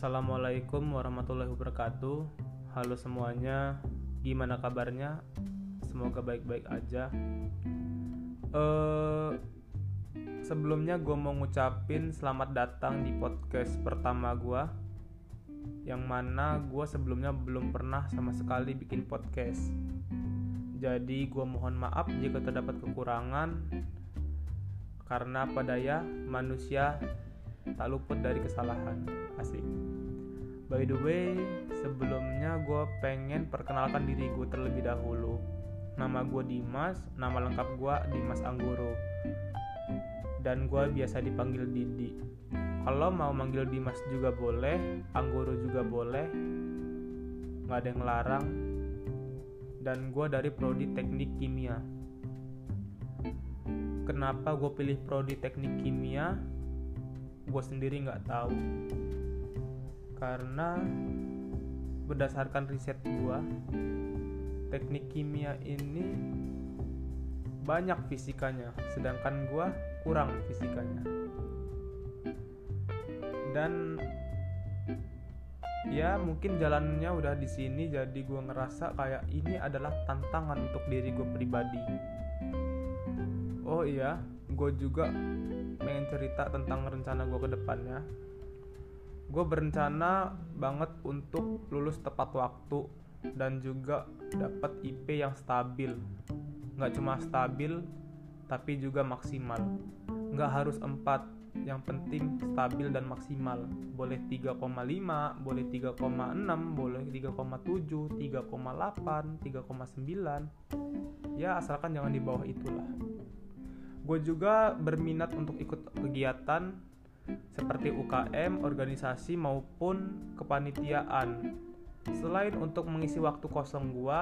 Assalamualaikum warahmatullahi wabarakatuh. Halo semuanya, gimana kabarnya? Semoga baik-baik aja. Eh, sebelumnya gue mau ngucapin selamat datang di podcast pertama gue, yang mana gue sebelumnya belum pernah sama sekali bikin podcast. Jadi gue mohon maaf jika terdapat kekurangan, karena pada ya manusia tak luput dari kesalahan asik by the way sebelumnya gue pengen perkenalkan diri gue terlebih dahulu. Nama gue Dimas nama lengkap gue Dimas Anggoro. Dan gue biasa dipanggil Didi. Kalau mau manggil Dimas juga boleh Anggoro juga boleh. Nggak ada yang larang dan gue dari prodi teknik kimia. Kenapa gue pilih prodi teknik kimia? Gue sendiri nggak tahu karena berdasarkan riset gue teknik kimia ini banyak fisikanya sedangkan gue kurang fisikanya. Dan ya mungkin jalannya udah di sini jadi gue ngerasa kayak ini adalah tantangan untuk diri gue pribadi. Oh iya gue juga pengen cerita tentang rencana gue ke depannya gue berencana banget untuk lulus tepat waktu dan juga dapat IP yang stabil. Nggak cuma stabil tapi juga maksimal. Nggak harus 4 yang penting stabil dan maksimal. Boleh 3,5 boleh 3,6 boleh 3,7 3,8 3,9 ya asalkan jangan di bawah itulah. Gue juga berminat untuk ikut kegiatan seperti UKM, organisasi maupun kepanitiaan. Selain untuk mengisi waktu kosong gue,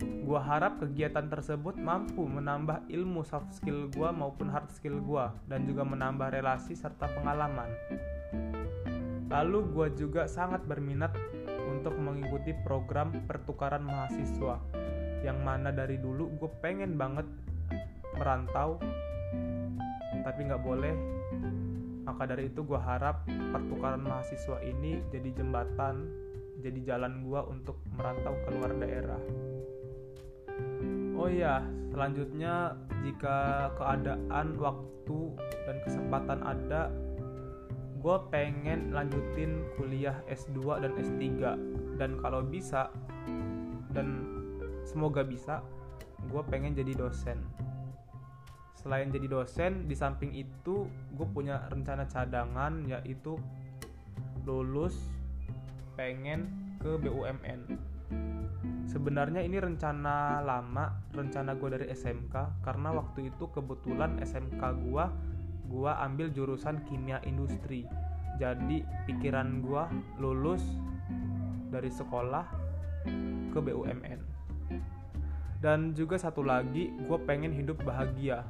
gue harap kegiatan tersebut mampu menambah ilmu soft skill gue maupun hard skill gue dan juga menambah relasi serta pengalaman. Lalu gue juga sangat berminat untuk mengikuti program pertukaran mahasiswa yang mana dari dulu gue pengen banget merantau tapi nggak boleh maka dari itu gue harap pertukaran mahasiswa ini jadi jembatan jadi jalan gue untuk merantau ke luar daerah. Oh iya selanjutnya jika keadaan waktu dan kesempatan ada gue pengen lanjutin kuliah S2 dan S3 dan kalau bisa dan semoga bisa gue pengen jadi dosen selain jadi dosen di samping itu gue punya rencana cadangan yaitu lulus pengen ke BUMN sebenarnya ini rencana lama rencana gue dari SMK karena waktu itu kebetulan SMK gue gue ambil jurusan kimia industri. Jadi pikiran gue lulus dari sekolah ke BUMN dan juga satu lagi gue pengen hidup bahagia.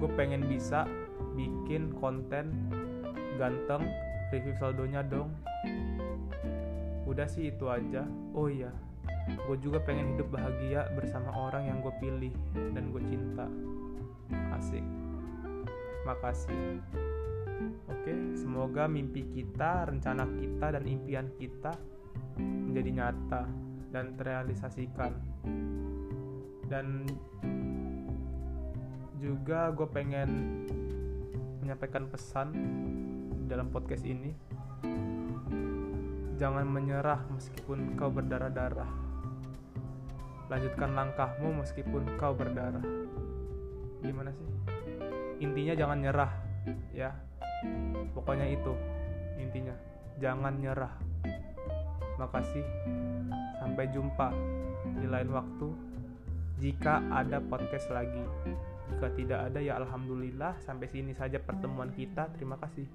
Gue pengen bisa bikin konten ganteng review saldonya dong. Udah sih itu aja. Oh iya gue juga pengen hidup bahagia bersama orang yang gue pilih dan gue cinta. Asik. Makasih. Oke semoga mimpi kita rencana kita dan impian kita menjadi nyata dan terrealisasikan dan juga gue pengen menyampaikan pesan dalam podcast ini. Jangan menyerah meskipun kau berdarah-darah. Lanjutkan langkahmu meskipun kau berdarah. Gimana sih? Intinya jangan nyerah ya. Pokoknya itu intinya. Jangan nyerah. Makasih. Sampai jumpa di lain waktu jika ada podcast lagi. Jika tidak ada ya alhamdulillah sampai sini saja pertemuan kita. Terima kasih.